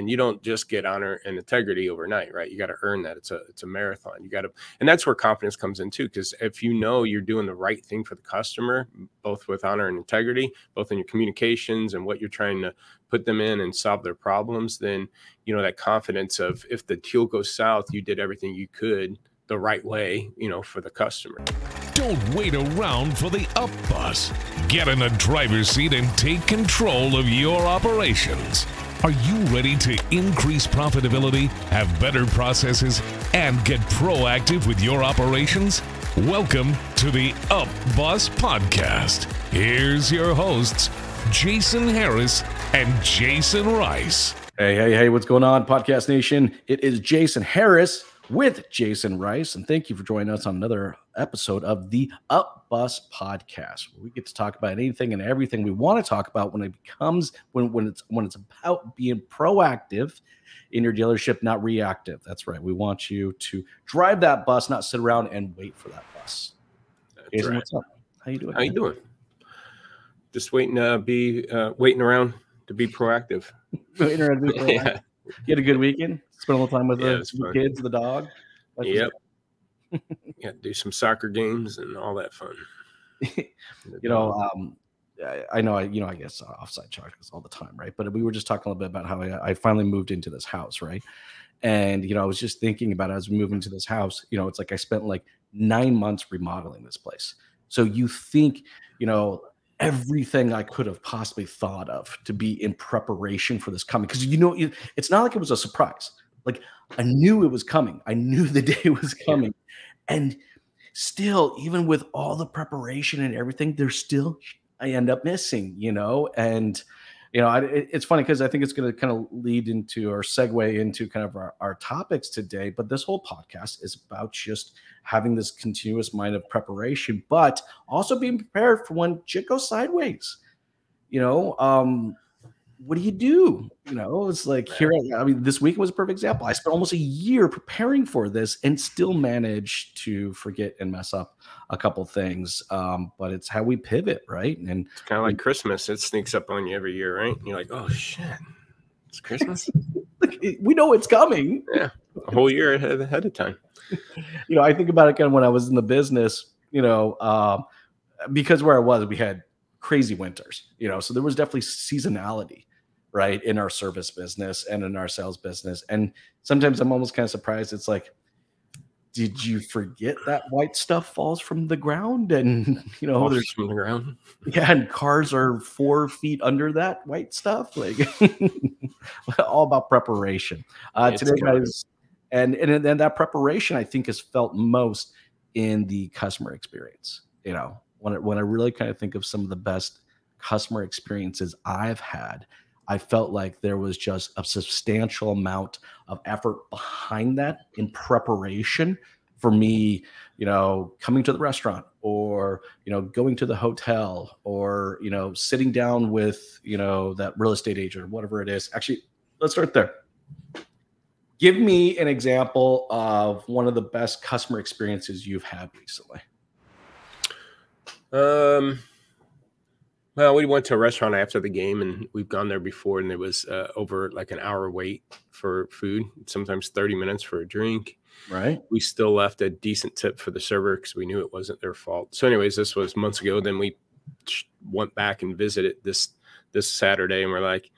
and you don't just get honor and integrity overnight right? You got to earn that. It's a it's a marathon. You got to and that's where confidence comes in too because if you know you're doing the right thing for the customer both with honor and integrity both in your communications and what you're trying to put them in and solve their problems then you know that confidence of if the deal goes south you did everything you could the right way you know for the customer. Don't wait around for the up bus. Get in the driver's seat and take control of your operations are you ready to increase profitability, have better processes, and get proactive with your operations? Welcome to the Up Bus Podcast. Here's your hosts, Jasen Harris and Jasen Rice. Hey, hey, hey, what's going on, Podcast Nation? It is Jasen Harris with Jasen Rice, and thank you for joining us on another episode of the Up Bus Podcast. Where we get to talk about anything and everything we want to talk about when it becomes when when it's when it's about being proactive in your dealership, not reactive. That's right. We want you to drive that bus, not sit around and wait for that bus. Jason, right. what's up? How you doing? How you doing? Just waiting to be uh, waiting around to be proactive. waiting around to be proactive. yeah. You had a good weekend. Spent a little time with yeah, the, kids, the dog. That's yep. yeah, do some soccer games and all that fun. you know, um, I, know I, you know, I guess uh, offside charges all the time, right? But we were just talking a little bit about how I, I, finally moved into this house, right? And you know, I was just thinking about as we move into this house, you know, it's like I spent like nine months remodeling this place. So you think, you know, everything I could have possibly thought of to be in preparation for this coming, because you know, it's not like it was a surprise. Like I knew it was coming. I knew the day was coming. And still, even with all the preparation and everything, there's still I end up missing, you know, and you know, I, it, it's funny because I think it's going to kind of lead into or segue into kind of our, our topics today. But this whole podcast is about just having this continuous mind of preparation, but also being prepared for when shit goes sideways. You know, um, what do you do? You know, it's like here. I mean, this week was a perfect example. I spent almost a year preparing for this and still managed to forget and mess up a couple things. Um, but it's how we pivot, right? And it's kind of like Christmas. It sneaks up on you every year, right? And you're like, oh shit, it's Christmas. we know it's coming. Yeah, a whole year ahead, ahead of time. you know, I think about it kind of when I was in the business. You know, um, because where I was, we had crazy winters. You know, so there was definitely seasonality right in our service business and in our sales business. And sometimes i'm almost kind of surprised it's like did you forget that white stuff falls from the ground? And you know falls there's from the ground. Yeah and cars are four feet under that white stuff like all about preparation. Uh it's today guys and and then that preparation i think is felt most in the customer experience you know? When, it, when i really kind of think of some of the best customer experiences i've had I felt like there was just a substantial amount of effort behind that in preparation for me, you know, coming to the restaurant or, you know, going to the hotel or, you know, sitting down with, you know, that real estate agent or whatever it is. Actually, let's start there. Give me an example of one of the best customer experiences you've had recently. Um, well, we went to a restaurant after the game, and we've gone there before, and there was uh, over like an hour wait for food, sometimes thirty minutes for a drink. Right. We still left a decent tip for the server because we knew it wasn't their fault. So, anyways, this was months ago. Then we went back and visited this this Saturday, and we're like,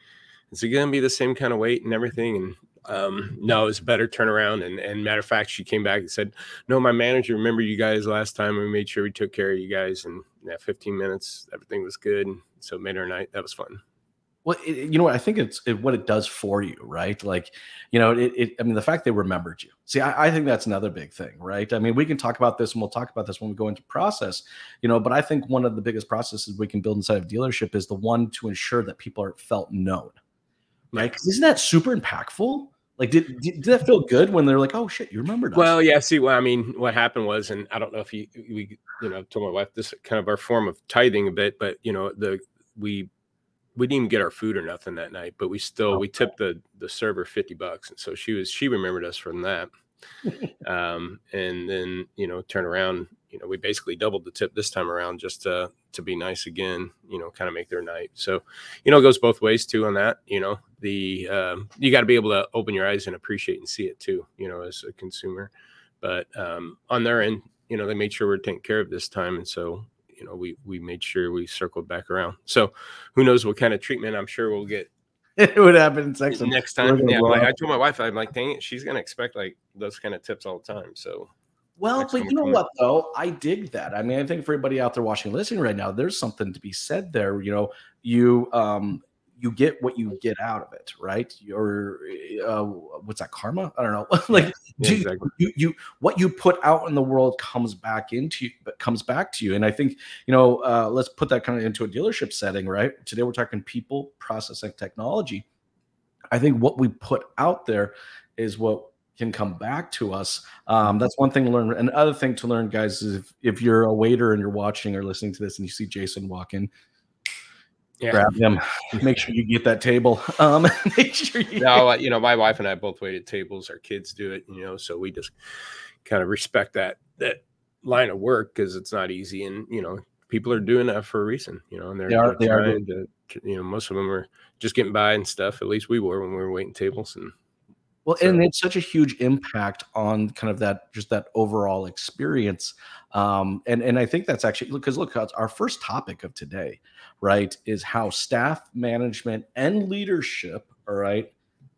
"Is it going to be the same kind of wait and everything?" And um, no, it was a better turnaround. And, and matter of fact, she came back and said, No, my manager remember you guys last time. We made sure we took care of you guys. And yeah, 15 minutes, everything was good. So made our night. That was fun. Well, it, you know what? I think it's it, what it does for you, right? Like, you know, it, it I mean, the fact they remembered you. See, I, I, think that's another big thing, right? I mean, we can talk about this and we'll talk about this when we go into process, you know, but I think one of the biggest processes we can build inside of dealership is the one to ensure that people are felt known, right? Because isn't that super impactful? Like, did, did that feel good when they're like, "Oh shit, you remembered"? Us? Well, yeah. See, well, I mean, what happened was, and I don't know if you we you know told my wife this kind of our form of tithing a bit, but you know the we we didn't even get our food or nothing that night, but we still oh, we tipped the the server fifty bucks, and so she was she remembered us from that. um, and then you know turn around. You know, we basically doubled the tip this time around just to to be nice again. You know, kind of make their night. So, you know, it goes both ways too on that. You know, the um, you got to be able to open your eyes and appreciate and see it too. You know, as a consumer. But um, on their end, you know, they made sure we're taking care of this time, and so you know, we we made sure we circled back around. So, who knows what kind of treatment I'm sure we'll get it would happen next time. Next time, yeah. Like, I told my wife, I'm like, dang it, she's gonna expect like those kind of tips all the time. So, well, but you know what though, I dig that. I mean, I think for everybody out there watching, listening right now, there's something to be said there. You know, you um you get what you get out of it, right? Or uh, what's that karma? I don't know. like yeah, exactly. you, you, what you put out in the world comes back into you, but comes back to you. And I think you know, uh, let's put that kind of into a dealership setting, right? Today we're talking people, process, and technology. I think what we put out there is what can come back to us. Um, that's one thing to learn. Another thing to learn, guys, is if, if you're a waiter and you're watching or listening to this and you see Jasen walk in, yeah. grab them. Make sure you get that table. Um, make sure you. No, you know, my wife and I both waited tables. Our kids do it, you know, so we just kind of respect that that line of work because it's not easy, and you know, people are doing that for a reason, you know, and they're, they are, they are to, you know, most of them are just getting by and stuff. At least we were when we were waiting tables, and well, so. and it's such a huge impact on kind of that just that overall experience. Um, and and I think that's actually because look, our first topic of today, right, is how staff management and leadership, all right,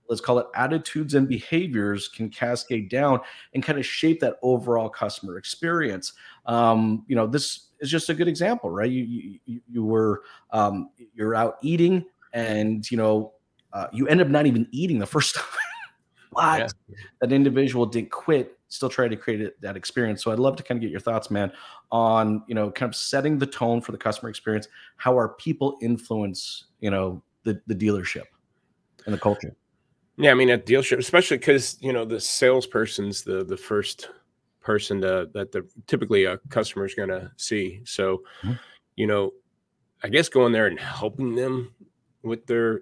let's call it attitudes and behaviors can cascade down and kind of shape that overall customer experience. Um, you know, this is just a good example, right? You you, you were um, you're out eating, and you know uh, you end up not even eating the first time but yeah. that individual didn't quit still try to create that experience so i'd love to kind of get your thoughts man on you know kind of setting the tone for the customer experience how our people influence you know the, the dealership and the culture yeah i mean at dealership especially because you know the salesperson's the the first person to, that the typically a customer is going to see so mm-hmm. you know i guess going there and helping them with their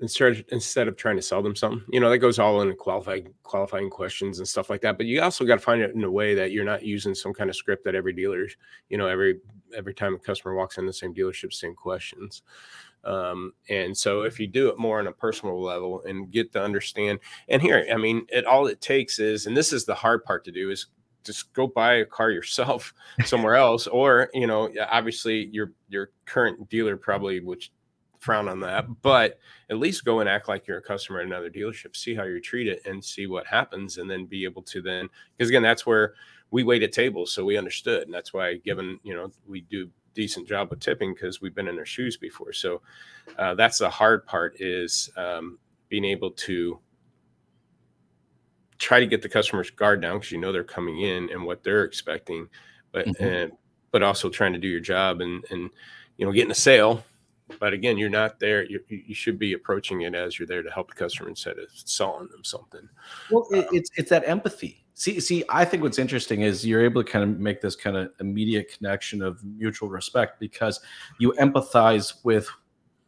instead instead of trying to sell them something you know that goes all in qualifying qualifying questions and stuff like that but you also got to find it in a way that you're not using some kind of script that every dealer you know every every time a customer walks in the same dealership same questions. Um, and so if you do it more on a personal level and get to understand and here i mean it all it takes is and this is the hard part to do is just go buy a car yourself somewhere else or you know obviously your your current dealer probably which frown on that, but at least go and act like you're a customer at another dealership, see how you treat it and see what happens, and then be able to then, because again, that's where we wait at tables. So we understood. And that's why, given, you know, we do decent job of tipping because we've been in their shoes before. So uh, that's the hard part is um, being able to try to get the customer's guard down because you know they're coming in and what they're expecting, but mm-hmm. and but also trying to do your job and and you know getting a sale but again, you're not there. You, you should be approaching it as you're there to help the customer instead of selling them something. Well, um, it's it's that empathy. See, see, I think what's interesting is you're able to kind of make this kind of immediate connection of mutual respect because you empathize with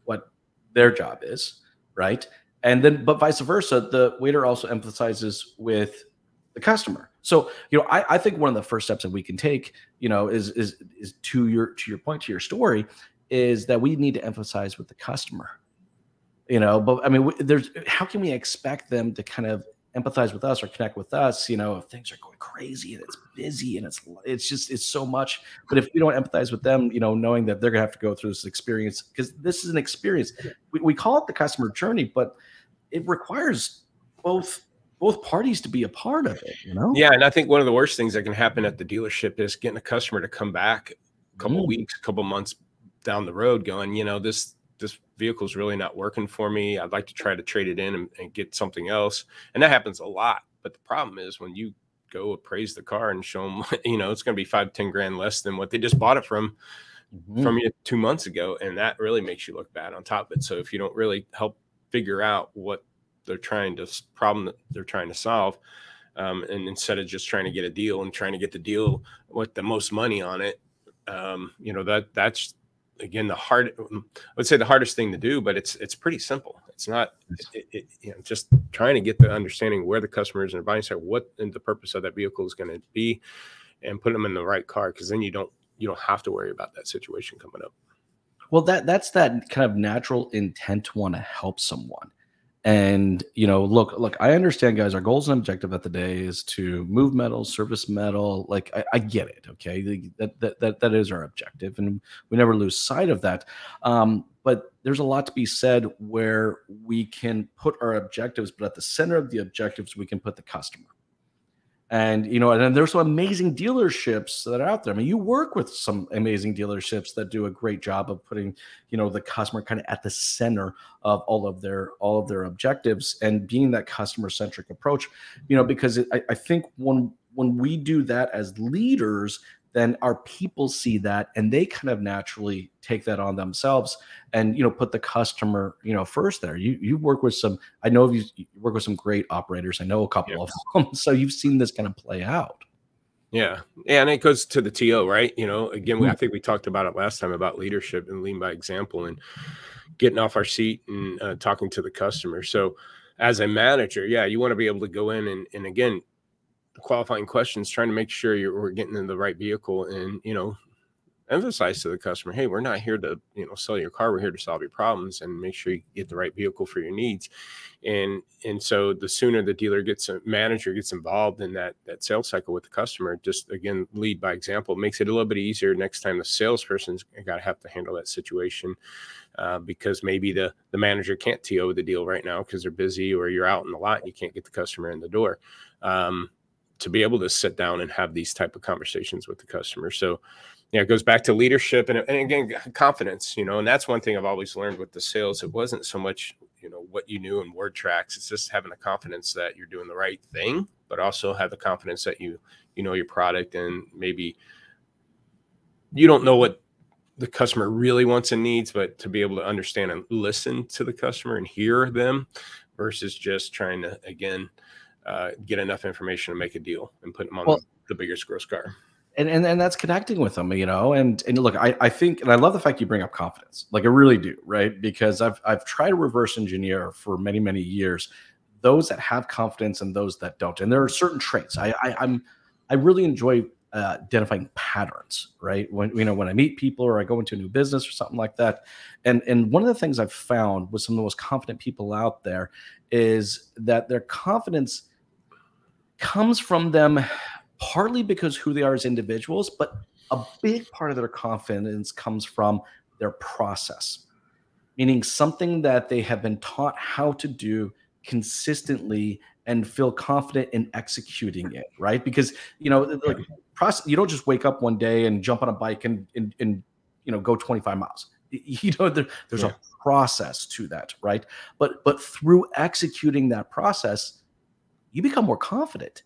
what their job is, right? And then, but vice versa, the waiter also emphasizes with the customer. So, you know, I, I think one of the first steps that we can take, you know, is is is to your to your point to your story is that we need to emphasize with the customer. You know but i mean there's how can we expect them to kind of empathize with us or connect with us you know if things are going crazy and it's busy and it's it's just it's so much. But if we don't empathize with them you know knowing that they're going to have to go through this experience because this is an experience. We, we call it the customer journey but it requires both both parties to be a part of it you know? Yeah and i think one of the worst things that can happen at the dealership is getting a customer to come back a couple mm. weeks a couple months down the road going, you know, this this vehicle's really not working for me. I'd like to try to trade it in and, and, get something else. And that happens a lot. But the problem is when you go appraise the car and show them, you know, it's going to be five, 10 grand less than what they just bought it from, mm-hmm. from you two months ago. And that really makes you look bad on top of it. So if you don't really help figure out what they're trying to problem that they're trying to solve, um, and instead of just trying to get a deal and trying to get the deal with the most money on it, um, you know, that that's again the hard um, i would say the hardest thing to do but it's it's pretty simple It's not it, it, you know just trying to get the understanding where the customer is in their buying cycle, what the purpose of that vehicle is going to be, and put them in the right car because then you don't you don't have to worry about that situation coming up. Well, that that's that kind of natural intent to want to help someone. And you know, look, look, I understand, guys. Our goals and objective at the day is to move metal, service metal. Like, I, I get it. Okay, that, that that that is our objective, and we never lose sight of that. Um, but there's a lot to be said where we can put our objectives, but at the center of the objectives, we can put the customer and you know and there's some amazing dealerships that are out there. I mean you work with some amazing dealerships that do a great job of putting you know the customer kind of at the center of all of their all of their objectives and being that customer centric approach you know because it, I, I think when when we do that as leaders then our people see that and they kind of naturally take that on themselves and you know put the customer you know first there. You you work with some i know you, you work with some great operators. I know a couple yeah. of them so you've seen this kind of play out. Yeah. Yeah and it goes to the to right? You know again we, i think we talked about it last time about leadership and lean by example and getting off our seat and uh, talking to the customer. So as a manager yeah you want to be able to go in and, and again qualifying questions, trying to make sure you're getting in the right vehicle and you know emphasize to the customer, hey, we're not here to you know sell your car. We're here to solve your problems and make sure you get the right vehicle for your needs. And and so the sooner the dealer gets a manager gets involved in that that sales cycle with the customer, just again lead by example, makes it a little bit easier next time the salesperson's got to have to handle that situation. Uh, because maybe the the manager can't TO the deal right now because they're busy or you're out in the lot and you can't get the customer in the door. Um, to be able to sit down and have these type of conversations with the customer. So, yeah, it goes back to leadership and, and again confidence. You know, and that's one thing I've always learned with the sales. It wasn't so much you know what you knew in word tracks. It's just having the confidence that you're doing the right thing, but also have the confidence that you you know your product and maybe you don't know what the customer really wants and needs, but to be able to understand and listen to the customer and hear them versus just trying to again uh, get enough information to make a deal and put them on well, the, the biggest gross car. And, and and that's connecting with them, you know. And and look, I, I think and I love the fact you bring up confidence. Like I really do, right? Because I've I've tried to reverse engineer for many, many years those that have confidence and those that don't. And there are certain traits. I, I I'm I really enjoy uh, identifying patterns, right? When you know when I meet people or I go into a new business or something like that, and and one of the things I've found with some of the most confident people out there is that their confidence comes from them partly because who they are as individuals, but a big part of their confidence comes from their process, meaning something that they have been taught how to do consistently and feel confident in executing it, right? Because you know, like process, you don't just wake up one day and jump on a bike and and, and you know go 25 miles. You know, there, there's yeah. a process to that, right? But but through executing that process, you become more confident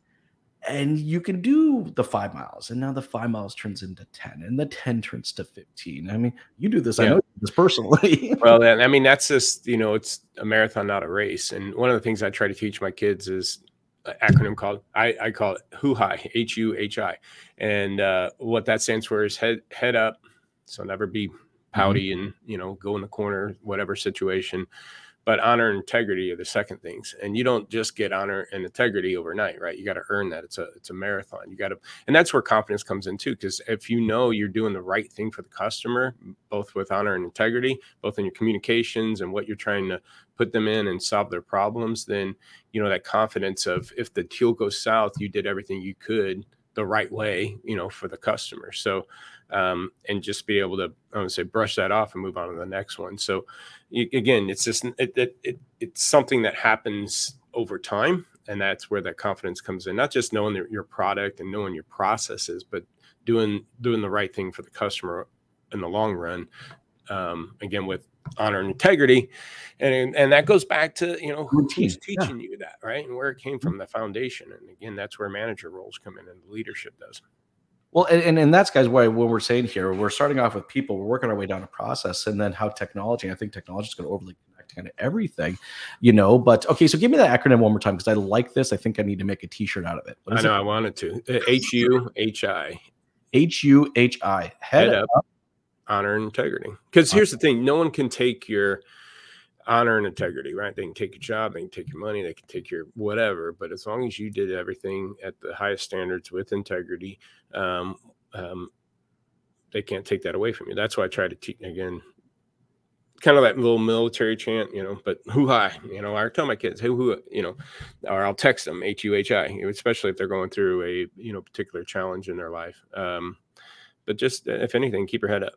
and you can do the five miles and now the five miles turns into 10 and the 10 turns to 15 i mean you do this yeah. i know this personally well i mean that's just you know it's a marathon not a race and one of the things i try to teach my kids is an acronym called i, I call it HUHI, h-u-h-i and uh, what that stands for is head head up so never be pouty mm-hmm. and you know go in the corner whatever situation but honor and integrity are the second things. And you don't just get honor and integrity overnight right? You got to earn that. It's a it's a marathon. You got to and that's where confidence comes in too because if you know you're doing the right thing for the customer both with honor and integrity both in your communications and what you're trying to put them in and solve their problems then you know that confidence of if the deal goes south you did everything you could the right way you know for the customer. So um, and just be able to I would say brush that off and move on to the next one. So again, it's just it, it, it, it's something that happens over time, and that's where that confidence comes in. Not just knowing your product and knowing your processes, but doing doing the right thing for the customer in the long run. Um, again, with honor and integrity, and and that goes back to you know who's teaching yeah. you that, right, and where it came from, the foundation. And again, that's where manager roles come in, and leadership does. Well, and, and that's guys why when we're saying here, we're starting off with people, we're working our way down a process, and then how technology. I think technology is going to overly connect kind of everything, you know. But okay, so give me that acronym one more time because I like this. I think I need to make a T-shirt out of it. I know it? I wanted to. Uh, H U H I. H U H I. Head, Head up. up. Honor and integrity. Because here's the thing: no one can take your honor and integrity, right? They can take your job, they can take your money, they can take your whatever, but as long as you did everything at the highest standards with integrity, um, um, they can't take that away from you. That's why I try to teach again, kind of that little military chant, you know, but who hi, you know, I tell my kids, hey, who, you know, or I'll text them H U H I, especially if they're going through a, you know, particular challenge in their life. Um, but just if anything, keep your head up,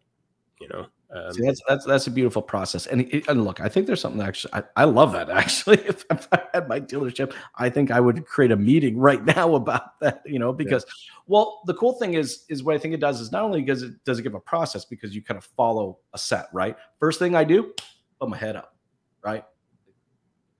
you know, um, See, that's that's that's a beautiful process. And, and look, I think there's something actually. I, I love that actually. If, if, I had my dealership, I think I would create a meeting right now about that. You know, because yeah. well, the cool thing is is what I think it does is not only does it does it give a process because you kind of follow a set right. First thing I do, put my head up, right.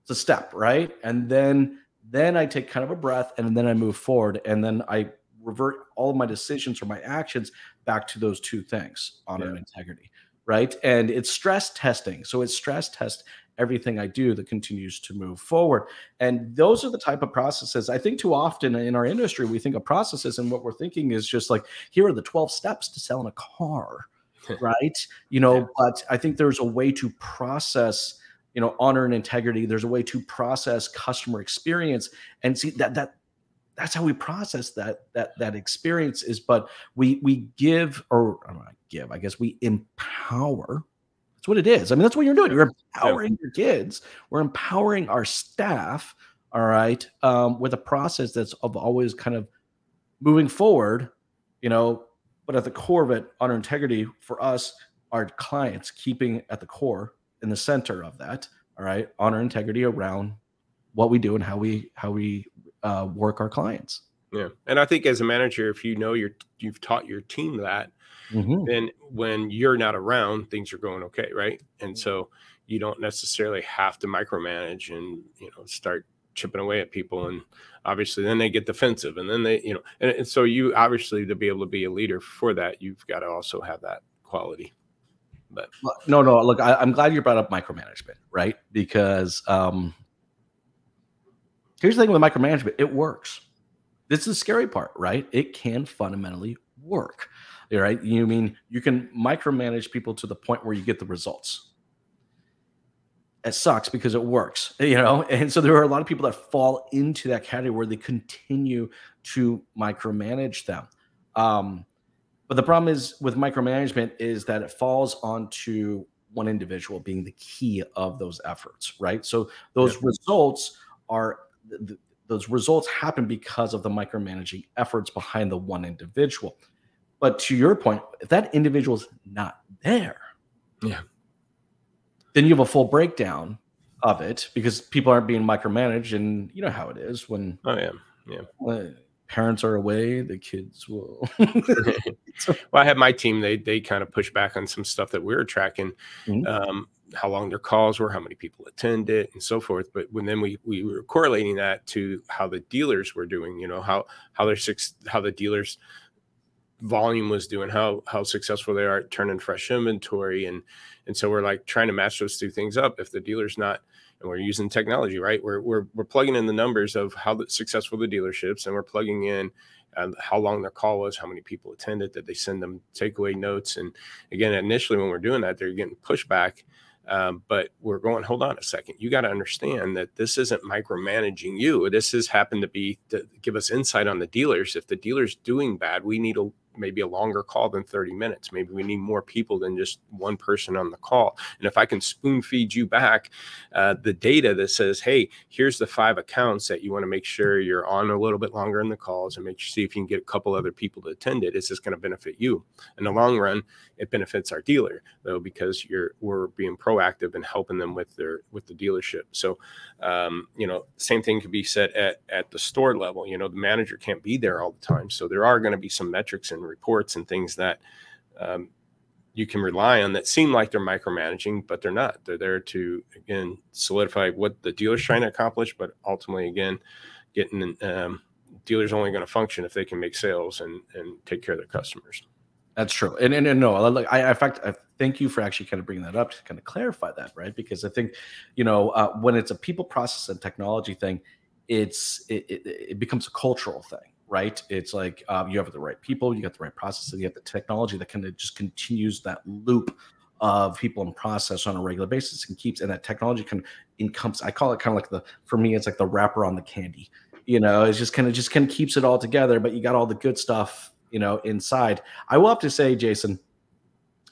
It's a step, right, and then then I take kind of a breath and then I move forward and then I revert all of my decisions or my actions back to those two things honor yeah. and integrity right? And it's stress testing. So it's stress test everything I do that continues to move forward. And those are the type of processes I think too often in our industry, we think of processes and what we're thinking is just like, here are the 12 steps to selling a car, right? You know, yeah. but I think there's a way to process you know honor and integrity there's a way to process customer experience and see that that that's how we process that that that experience is but we we give or I don't know, give i guess we empower. That's what it is. I mean that's what you're doing. You're empowering yeah. your kids. We're empowering our staff all right um, with a process that's of always kind of moving forward you know but at the core of it honor integrity for us our clients keeping at the core in the center of that all right honor integrity around what we do and how we how we uh, work our clients. Yeah, and I think as a manager, if you know you're you've taught your team that, mm-hmm. then when you're not around, things are going okay, right? And so you don't necessarily have to micromanage and you know start chipping away at people and obviously then they get defensive and then they you know and, and, so you obviously to be able to be a leader for that you've got to also have that quality but no no look I, am glad you brought up micromanagement right because um Here's the thing with micromanagement it works. This is the scary part, right? It can fundamentally work. Right? You mean you can micromanage people to the point where you get the results. It sucks because it works, you know. And so there are a lot of people that fall into that category where they continue to micromanage them. Um, but the problem is with micromanagement is that it falls onto one individual being the key of those efforts, right? So those yeah. results are th- those results happen because of the micromanaging efforts behind the one individual. But to your point, if that individual is not there, yeah, then you have a full breakdown of it because people aren't being micromanaged, and you know how it is when oh yeah, yeah. When parents are away, the kids will. well, I had my team; they they kind of push back on some stuff that we are tracking. Mm-hmm. Um, how long their calls were, how many people attended, and so forth. But when then we we were correlating that to how the dealers were doing, you know, how how their six how the dealers volume was doing, how how successful they are at turning fresh inventory, and and so we're like trying to match those two things up. If the dealer's not, and we're using technology, right? We're we're we're plugging in the numbers of how successful the dealerships, and we're plugging in uh, how long their call was, how many people attended, did they send them takeaway notes, and again, initially when we're doing that, they're getting pushback um, but we're going, hold on a second. You got to understand that this isn't micromanaging you. This has happened to be to give us insight on the dealers. If the dealer's doing bad, we need a maybe a longer call than 30 minutes. Maybe we need more people than just one person on the call. And if I can spoon feed you back uh, the data that says, hey, here's the five accounts that you want to make sure you're on a little bit longer in the calls and make sure see if you can get a couple other people to attend it, is this going to benefit you? In the long run, it benefits our dealer though because you're we're being proactive and helping them with their with the dealership. So um, you know, same thing could be said at at the store level. You know, the manager can't be there all the time, so there are going to be some metrics and reports and things that um, you can rely on that seem like they're micromanaging, but they're not. They're there to again solidify what the dealer's trying to accomplish, but ultimately, again, getting um, dealers only going to function if they can make sales and and take care of their customers. That's true, and and, and no, I, in fact, I thank you for actually kind of bringing that up to kind of clarify that, right? Because I think, you know, uh, when it's a people, process, and technology thing, it's it, it, it becomes a cultural thing, right? It's like um, you have the right people, you got the right process, and you have the technology that kind of just continues that loop of people in process on a regular basis and keeps and that technology kind of encompasses i call it kind of like the for me it's like the wrapper on the candy. You know it's just kind of just kind of keeps it all together but you got all the good stuff you know inside. I will have to say jason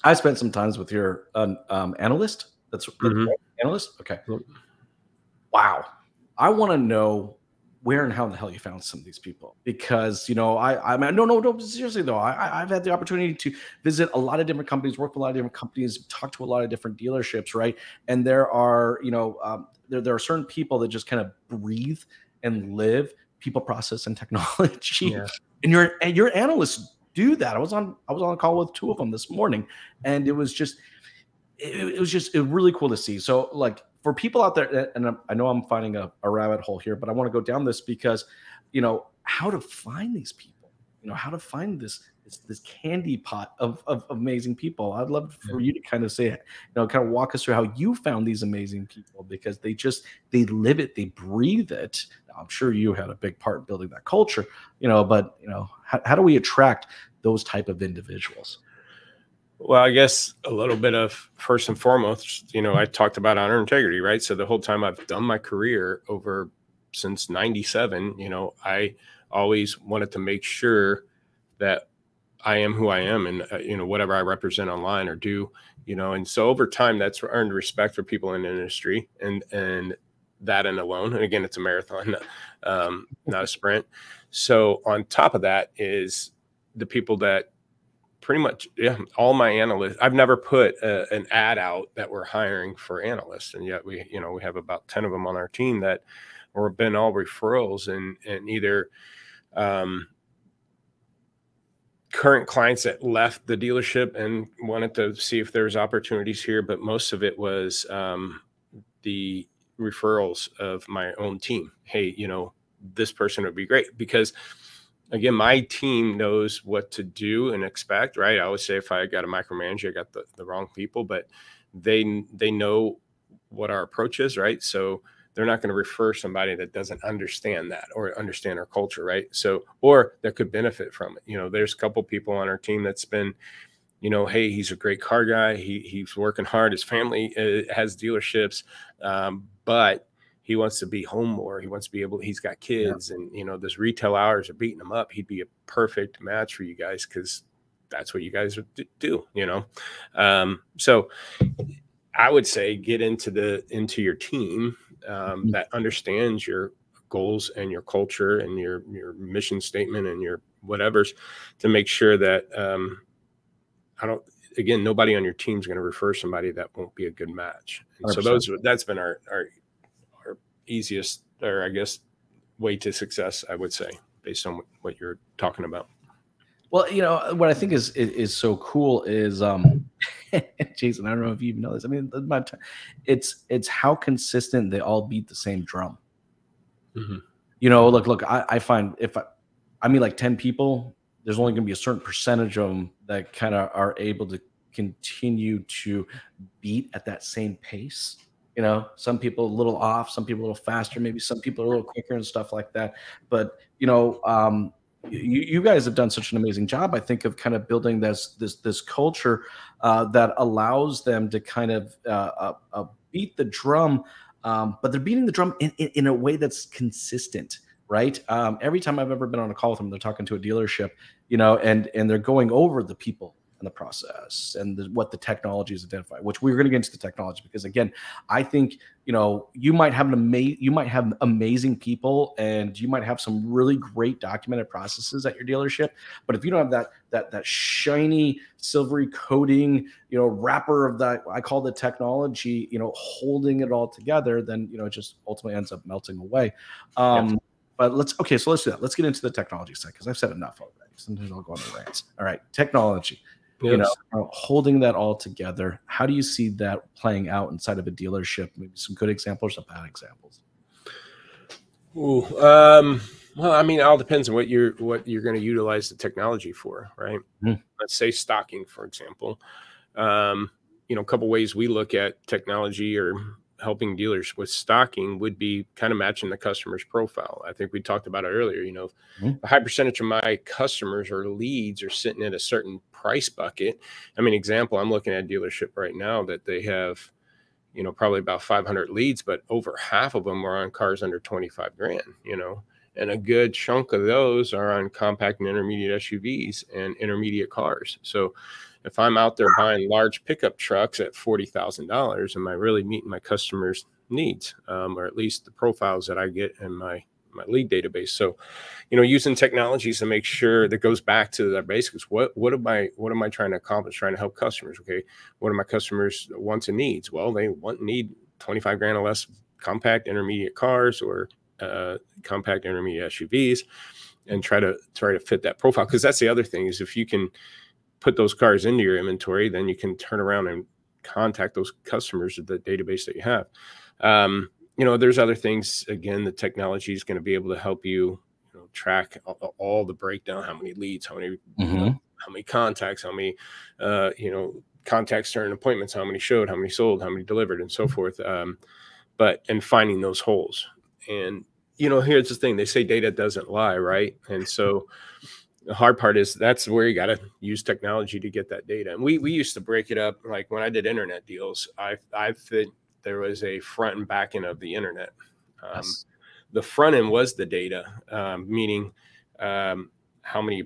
i spent some times with your um, um, analyst. That's mm-hmm. analyst? Okay. Wow. I want to know where and how in the hell you found some of these people. Because you know I I mean no no no seriously though I I've had the opportunity to visit a lot of different companies work with a lot of different companies talk to a lot of different dealerships right? And there are you know um, there there are certain people that just kind of breathe and live people process and technology. Yeah. and your and your analysts do that. I was on I was on a call with two of them this morning and it was just it, it was just really cool to see. So like for people out there, and I know I'm finding a, a rabbit hole here, but I want to go down this because, you know, how to find these people, you know, how to find this this, this candy pot of, of amazing people. I'd love for yeah. you to kind of say, it, you know, kind of walk us through how you found these amazing people because they just they live it, they breathe it. Now, I'm sure you had a big part in building that culture, you know, but you know, how, how do we attract those type of individuals? Well, I guess a little bit of first and foremost, you know, I talked about honor integrity, right? So the whole time I've done my career over since 97, you know, I always wanted to make sure that I am who I am and, uh, you know, whatever I represent online or do, you know, and so over time that's earned respect for people in the industry and, and that and alone. And again, it's a marathon, um, not a sprint. So on top of that is the people that pretty much yeah all my analysts i've never put a, an ad out that we're hiring for analysts and yet we you know we have about 10 of them on our team that or been all referrals and and either um, current clients that left the dealership and wanted to see if there's opportunities here but most of it was um, the referrals of my own team. Hey you know this person would be great because again, my team knows what to do and expect, right? I always say if I got a micromanager, I got the, the wrong people, but they they know what our approach is, right? So they're not going to refer somebody that doesn't understand that or understand our culture, right? So or that could benefit from it. You know, there's a couple people on our team that's been, you know, hey, he's a great car guy. He he's working hard. His family uh, has dealerships, um, but he wants to be home more. He wants to be able. He's got kids, yeah. and you know, those retail hours are beating him up. He'd be a perfect match for you guys because that's what you guys do. You know, um, so I would say get into the into your team um, mm-hmm. that understands your goals and your culture and your your mission statement and your whatever's to make sure that um, I don't again nobody on your team is going to refer somebody that won't be a good match. And so those that's been our our easiest or I guess way to success, I would say, based on what you're talking about. Well, you know what I think is is, is so cool is um Jasen, I don't know if you even know this. I mean, it's it's how consistent they all beat the same drum. Mm-hmm. You know, look, look, I, I find if I, I mean like 10 people, there's only gonna be a certain percentage of them that kind of are able to continue to beat at that same pace you know some people a little off some people a little faster maybe some people a little quicker and stuff like that. But you know um, you, you, guys have done such an amazing job i think of kind of building this this this culture uh, that allows them to kind of uh, uh, uh beat the drum um, but they're beating the drum in, in, in a way that's consistent right? Um, every time i've ever been on a call with them they're talking to a dealership you know and and they're going over the people the process and the, what the technology is identified which we're going to get into the technology because again i think you know you might have an amazing you might have amazing people and you might have some really great documented processes at your dealership but if you don't have that that that shiny silvery coating you know wrapper of that i call the technology you know holding it all together then you know it just ultimately ends up melting away. Um yep. but let's okay so let's do that. Let's get into the technology side because i've said enough already. Sometimes i'll go on the rants. All right technology yes. you know holding that all together how do you see that playing out inside of a dealership maybe some good examples some bad examples Ooh, um, well i mean it all depends on what you're what you're going to utilize the technology for right mm-hmm. let's say stocking for example um, you know a couple ways we look at technology or helping dealers with stocking would be kind of matching the customer's profile. I think we talked about it earlier. You know, mm-hmm. a high percentage of my customers or leads are sitting at a certain price bucket. I mean, example, I'm looking at a dealership right now that they have, you know, probably about 500 leads, but over half of them are on cars under 25 grand. You know, and a good chunk of those are on compact and intermediate SUVs and intermediate cars. So if I'm out there buying large pickup trucks at forty thousand dollars, am I really meeting my customers' needs, um, or at least the profiles that I get in my my lead database? So, you know, using technologies to make sure that goes back to the basics. What what am I what am I trying to accomplish? Trying to help customers. Okay, what are my customers' wants and needs? Well, they want need twenty five grand or less compact intermediate cars or uh, compact intermediate SUVs, and try to try to fit that profile. Because that's the other thing is if you can put those cars into your inventory, then you can turn around and contact those customers at the database that you have. Um, you know, there's other things. Again, the technology is going to be able to help you, you know, track all, all the breakdown, how many leads, how many, mm-hmm. how many contacts, how many, uh, you know, contacts during appointments, how many showed, how many sold, how many delivered, and so forth. Um, but and finding those holes. And you know, here's the thing: they say data doesn't lie, right? And so the hard part is that's where you got to use technology to get that data. And we we used to break it up like when I did internet deals. I I fit there was a front and back end of the internet. Um, yes. The front end was the data, um, meaning um, how many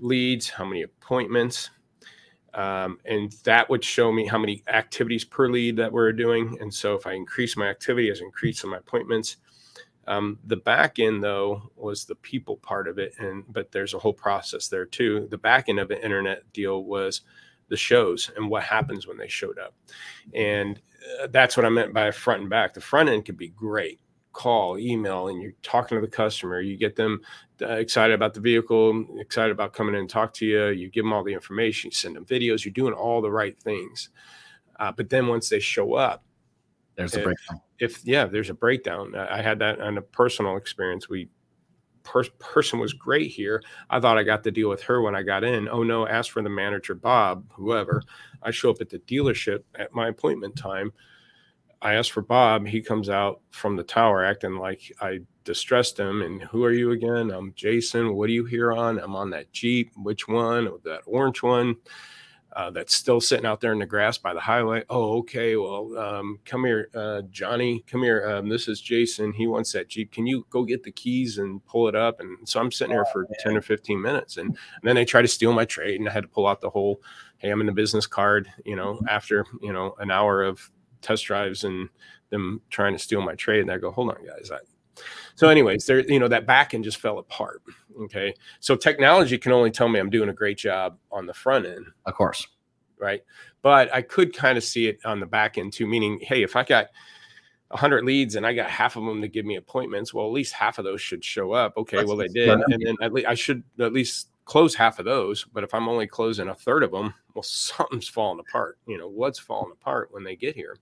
leads, how many appointments, um, and that would show me how many activities per lead that we're doing. And so if I increase my activity, as increase my appointments, um, the back end, though, was the people part of it, and but there's a whole process there too. The back end of an internet deal was the shows and what happens when they showed up, and uh, that's what I meant by front and back. The front end could be great, call, email, and you're talking to the customer. You get them uh, excited about the vehicle, excited about coming in and talk to you. You give them all the information, you send them videos. You're doing all the right things, uh, but then once they show up, there's a eh, breakdown if yeah, there's a breakdown. I had that on a personal experience. We per- person was great here. I thought I got to deal with her when I got in. Oh no, ask for the manager, Bob, whoever. I show up at the dealership at my appointment time. I ask for Bob. He comes out from the tower acting like I distressed him. And who are you again? I'm Jasen. What are you here on? I'm on that Jeep. Which one? That orange one uh, that's still sitting out there in the grass by the highway. Oh, okay. Well, um, come here, uh, Johnny. Come here. Um, this is Jasen. He wants that Jeep. Can you go get the keys and pull it up? And so I'm sitting here for oh, 10 or 15 minutes. And, and, then they try to steal my trade. And I had to pull out the whole, hey, I'm in the business card, you know, mm-hmm. after, you know, an hour of test drives and them trying to steal my trade. And I go, hold on, guys. I, so, anyways, there, you know, that back end just fell apart. Okay. So technology can only tell me I'm doing a great job on the front end. Of course. Right. But I could kind of see it on the back end too, meaning, hey, if I got 100 leads and I got half of them to give me appointments, well, at least half of those should show up. Okay. That's well, they did. And then at least I should at least close half of those. But if I'm only closing a third of them, well, something's falling apart. You know, what's falling apart when they get here?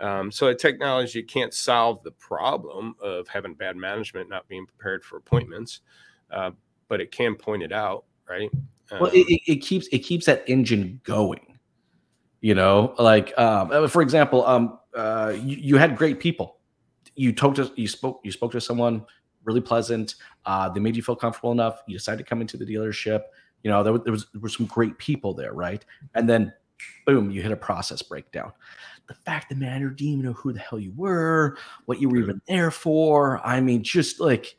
Um, so a technology can't solve the problem of having bad management, not being prepared for appointments, uh, but it can point it out, right? Um, well, it, it, keeps it keeps that engine going. You know, like um, uh, for example, um, uh, you, you had great people. You talked to you spoke you spoke to someone really pleasant. Uh, they made you feel comfortable enough. You decided to come into the dealership. You know, there, there was there were some great people there, right? And then, boom, you hit a process breakdown the fact the manager didn't even know who the hell you were, what you were even there for. I mean, just like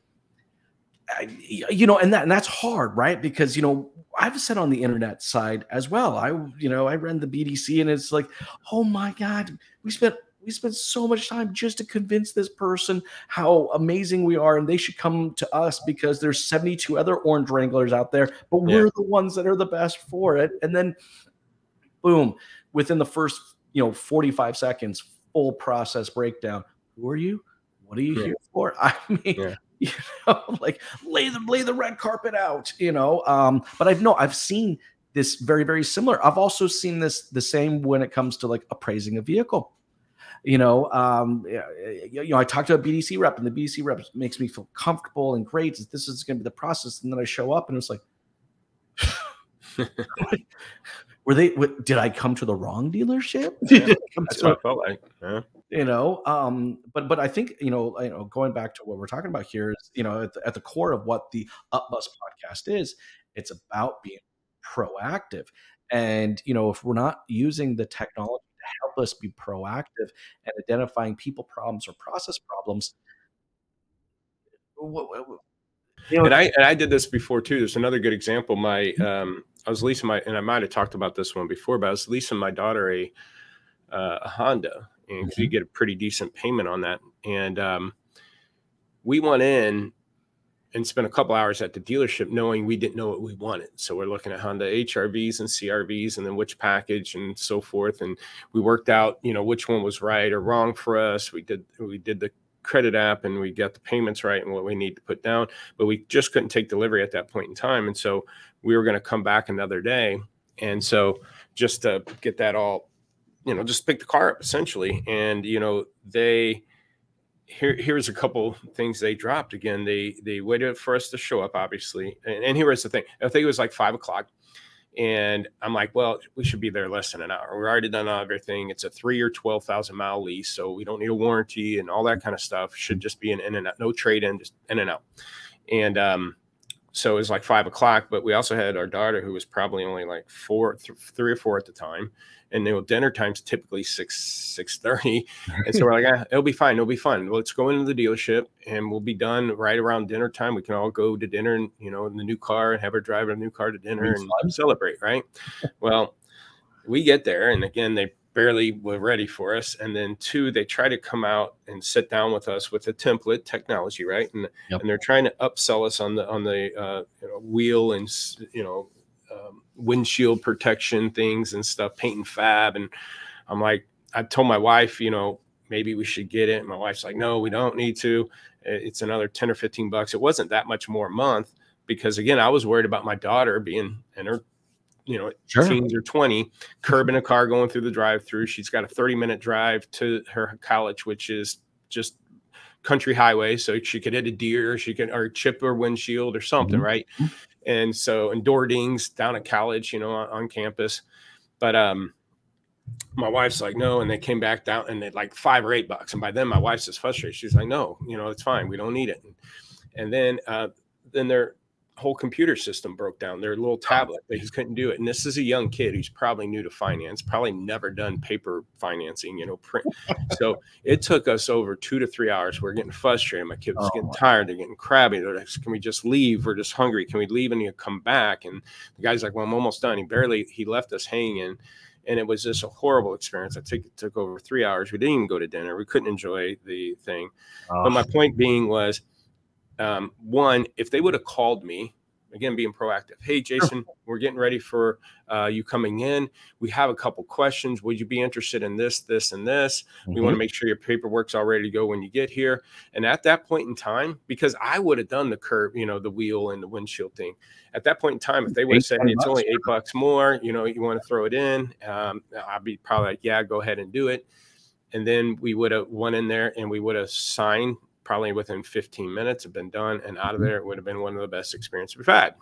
you know, and that and that's hard, right? Because you know, I've said on the internet side as well. I you know, I ran the BDC, and it's like, oh my god, we spent we spent so much time just to convince this person how amazing we are and they should come to us because there's 72 other orange wranglers out there but we're the ones that are the best for it and then boom within the first you know 45 seconds full process breakdown. Who are you? What are you yeah. here for? I mean yeah. you know like lay the lay the red carpet out you know um but i've no i've seen this very very similar. I've also seen this the same when it comes to like appraising a vehicle. You know um you know i talked to a bdc rep and the bdc rep makes me feel comfortable and great this is going to be the process and then i show up and it's like were they? What, did I come to the wrong dealership? Yeah, that's what I felt like. Yeah. you know um but but i think you know you know going back to what we're talking about here is you know at the, at the core of what the upbus podcast is it's about being proactive and you know if we're not using the technology to help us be proactive and identifying people problems or process problems you know, and I and I did this before too. There's another good example. My um, I was leasing my, and I might have talked about this one before, but I was leasing my daughter a uh, a Honda, and mm-hmm. you get a pretty decent payment on that. And um, we went in and spent a couple hours at the dealership, knowing we didn't know what we wanted. So we're looking at Honda HRVs and CRVs, and then which package and so forth. And we worked out, you know, which one was right or wrong for us. We did we did the credit app and we got the payments right and what we need to put down but we just couldn't take delivery at that point in time. And so we were going to come back another day. And so just to get that all you know just pick the car up essentially. And you know they here here's a couple things they dropped. Again they they waited for us to show up obviously. And, and the thing. I think it was like five o'clock and I'm like, well, we should be there less than an hour. We're already done everything. It's a three or 12,000 mile lease. So we don't need a warranty and all that kind of stuff. Should just be an in and out, no trade in, just in and out. And um, so it was like five o'clock, but we also had our daughter who was probably only like four, th- three or four at the time. And you know, dinner time's typically six, six thirty. And so we're like, ah, it'll be fine. It'll be fun. Let's go into the dealership and we'll be done right around dinner time. We can all go to dinner and, you know, in the new car and have her drive a new car to dinner and fun. celebrate. Right. well, we get there. And again, they barely were ready for us. And then two, they try to come out and sit down with us with a template technology, right? And yep. and they're trying to upsell us on the on the uh, you know, wheel and you know um, windshield protection things and stuff, paint and fab. And I'm like, I told my wife, you know, maybe we should get it. And my wife's like, no, we don't need to. It's another 10 or 15 bucks. It wasn't that much more a month because again, I was worried about my daughter being in her you know, sure. teens or 20, curbing a car going through the drive through. She's got a 30 minute drive to her college, which is just country highway. So she could hit a deer, she could, or chip her windshield or something, mm-hmm. right? And so, and door dings down at college, you know, on, on campus. But, um, my wife's like, no. And they came back down and they like five or eight bucks. And by then my wife's just frustrated. She's like, no, you know, it's fine. We don't need it. And, and then, uh, then they're, whole computer system broke down. Their little tablet, they just couldn't do it. And this is a young kid who's probably new to finance, probably never done paper financing, you know, print. so it took us over two to three hours. We are getting frustrated. My kid was oh, getting tired. They're getting crabby. They're like, can we just leave? We're just hungry. Can we leave and you come back? And the guy's like, well, I'm almost done. He barely, he left us hanging. And it was just a horrible experience. I took it took over three hours. We didn't even go to dinner. We couldn't enjoy the thing. Oh. But my ah. point being was, um, one, if they would have called me, again, being proactive. Hey, Jasen, we're getting ready for uh, you coming in. We have a couple questions. Would you be interested in this, this, and this? Mm-hmm. We want to make sure your paperwork's all ready to go when you get here. And at that point in time, because I would have done the curb, you know, the wheel and the windshield thing. At that point in time, if they would have said, hey, it's only eight bucks more, you know, you want to throw it in, um, I'd be probably like, yeah, go ahead and do it. And then we would have went in there and we would have signed probably within 15 minutes have been done and out of mm-hmm. there. It would have been one of the best experiences we've had.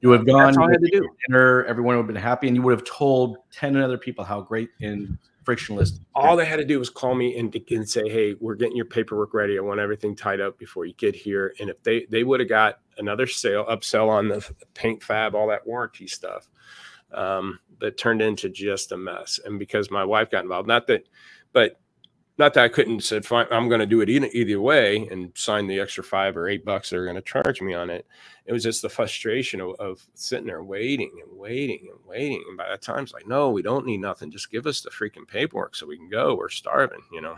You would have gone, That's all I had to do. dinner, everyone would have been happy, and you would have told 10 other people how great and frictionless. All they had to do was call me and, and say, Hey, we're getting your paperwork ready. I want everything tied up before you get here. And if they, they would have got another sale, upsell on the paint fab, all that warranty stuff, um, that turned into just a mess. And because my wife got involved, not that, but not that I couldn't said fine, I'm going to do it either, either way and sign the extra five or eight bucks they're going to charge me on it. It was just the frustration of, of, sitting there waiting and waiting and waiting. And by that time, it's like, no, we don't need nothing. Just give us the freaking paperwork so we can go. We're starving, you know.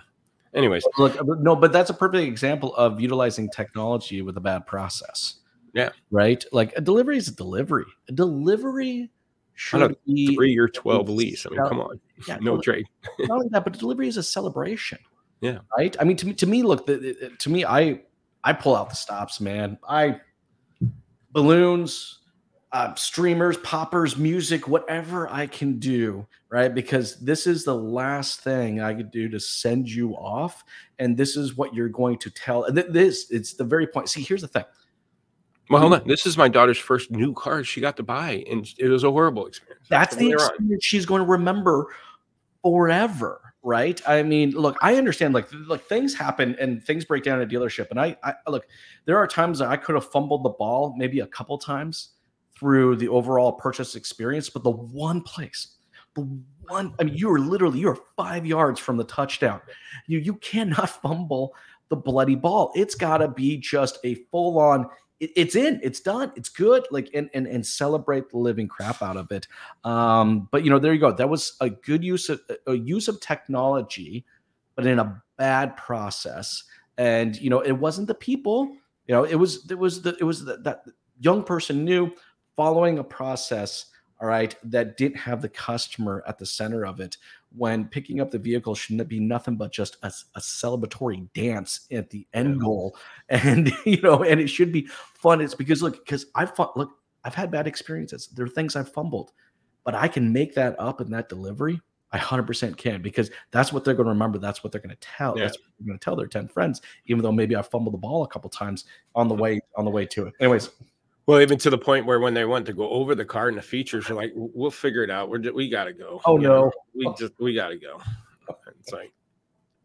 Anyways, look, uh, no, but that's a perfect example of utilizing technology with a bad process. Yeah. Right. Like a delivery is a delivery. A delivery should be three or 12 lease. I mean, come on. Yeah, no trade. not only that, but delivery is a celebration. Yeah. Right. I mean, to me, to me, look, the, to me, I, I pull out the stops, man. I, balloons, uh, streamers, poppers, music, whatever I can do, right? Because this is the last thing I could do to send you off. And this is what you're going to tell. This, it's the very point. See, here's the thing well, hold on. This is my daughter's first new car she got to buy, and it was a horrible experience. That's the experience she's going to remember forever. right? I mean, look, I understand like like things happen and things break down at a dealership, and I, I look, there are times that I could have fumbled the ball maybe a couple times through the overall purchase experience, but the one place, the one, I mean, you are literally you are five yards from the touchdown. You you cannot fumble the bloody ball. It's got to be just a full on it's in, it's done, it's good. Like and and and celebrate the living crap out of it. Um, but you know, there you go. That was a good use of a use of technology, but in a bad process. And you know, it wasn't the people. You know, it was it was the it was the, that young person knew following a process all right, that didn't have the customer at the center of it when picking up the vehicle shouldn't be nothing but just a, a celebratory dance at the end goal. And, you know, and it should be fun. It's because, look, because I've, look, I've had bad experiences. There are things I've fumbled, but I can make that up in that delivery. I 100% can because that's what they're going to remember. That's what they're going to tell. Yeah. That's what they're going to tell their 10 friends, even though maybe I fumbled the ball a couple times on the mm-hmm. way on the way to it. Anyways, well, even to the point where when they want to go over the car and the features, are like, "We'll figure it out. We're just, we got to go." Oh you no, know, we just we got to go. It's like,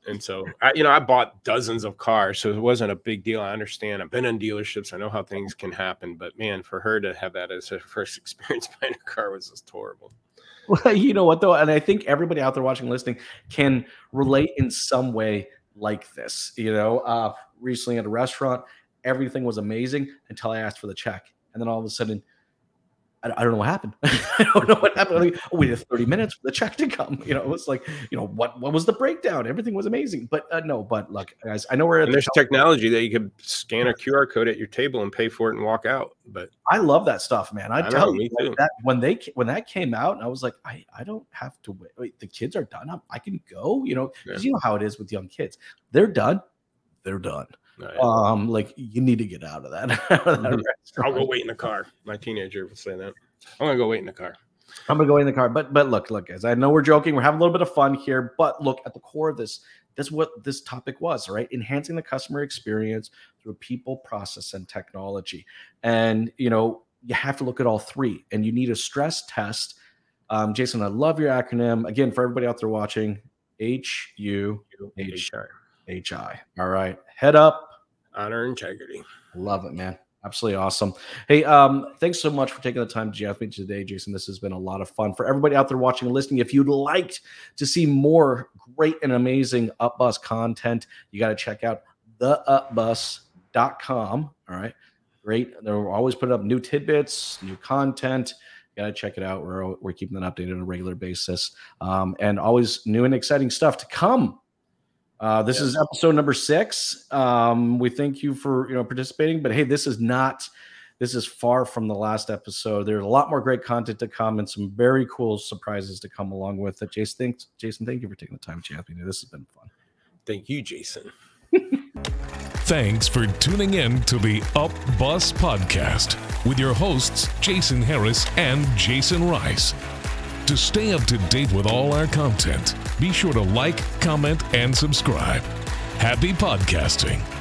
and so I, you know, I bought dozens of cars, so it wasn't a big deal. I understand. I've been in dealerships. I know how things can happen, but man, for her to have that as her first experience buying a car was just horrible. Well, you know what though, and I think everybody out there watching, listening, can relate in some way like this. You know, uh, recently at a restaurant everything was amazing until I asked for the check. And then all of a sudden, I, I don't know what happened. I don't know what happened. Like, oh, we had 30 minutes for the check to come. You know, it was like, you know, what what was the breakdown? Everything was amazing. But uh, no, but look, guys, I know we're and there's the technology that you could scan a QR code at your table and pay for it and walk out. But I love that stuff, man. I, I tell know, you that when they when that came out, I was like, I, I don't have to wait. wait the kids are done. I, I can go, you know, because yeah. you know how it is with young kids. They're done. They're done. Right. Um, like you need to get out of that. out of that mm-hmm. I'll go wait in the car. My teenager would say that. I'm gonna go wait in the car. I'm gonna go in the car. But but look, look, guys, I know we're joking, we're having a little bit of fun here, but look at the core of this. That's what this topic was, right? Enhancing the customer experience through people, process, and technology. And you know, you have to look at all three, and you need a stress test. Um, Jasen, I love your acronym. Again, for everybody out there watching, H U H H I. All right, head up, honor, integrity. Love it, man. Absolutely awesome. Hey, um, thanks so much for taking the time to chat with me today, Jasen. This has been a lot of fun. For everybody out there watching and listening, if you'd like to see more great and amazing Up Bus content, you got to check out theupbus.com. All right. Great. They're always putting up new tidbits, new content. You got to check it out. We're, we're keeping that updated on a regular basis. Um, and always new and exciting stuff to come uh, this yes. is episode number six. Um, we thank you for you know participating, but hey, this is not. This is far from the last episode. There's a lot more great content to come and some very cool surprises to come along with it. Jasen, thanks, Jasen, thank you for taking the time to chat with me. This has been fun. Thank you, Jasen. Thanks for tuning in to the Up Bus podcast with your hosts, Jasen Harris and Jasen Rice. To stay up to date with all our content, be sure to like, comment, and subscribe. Happy podcasting.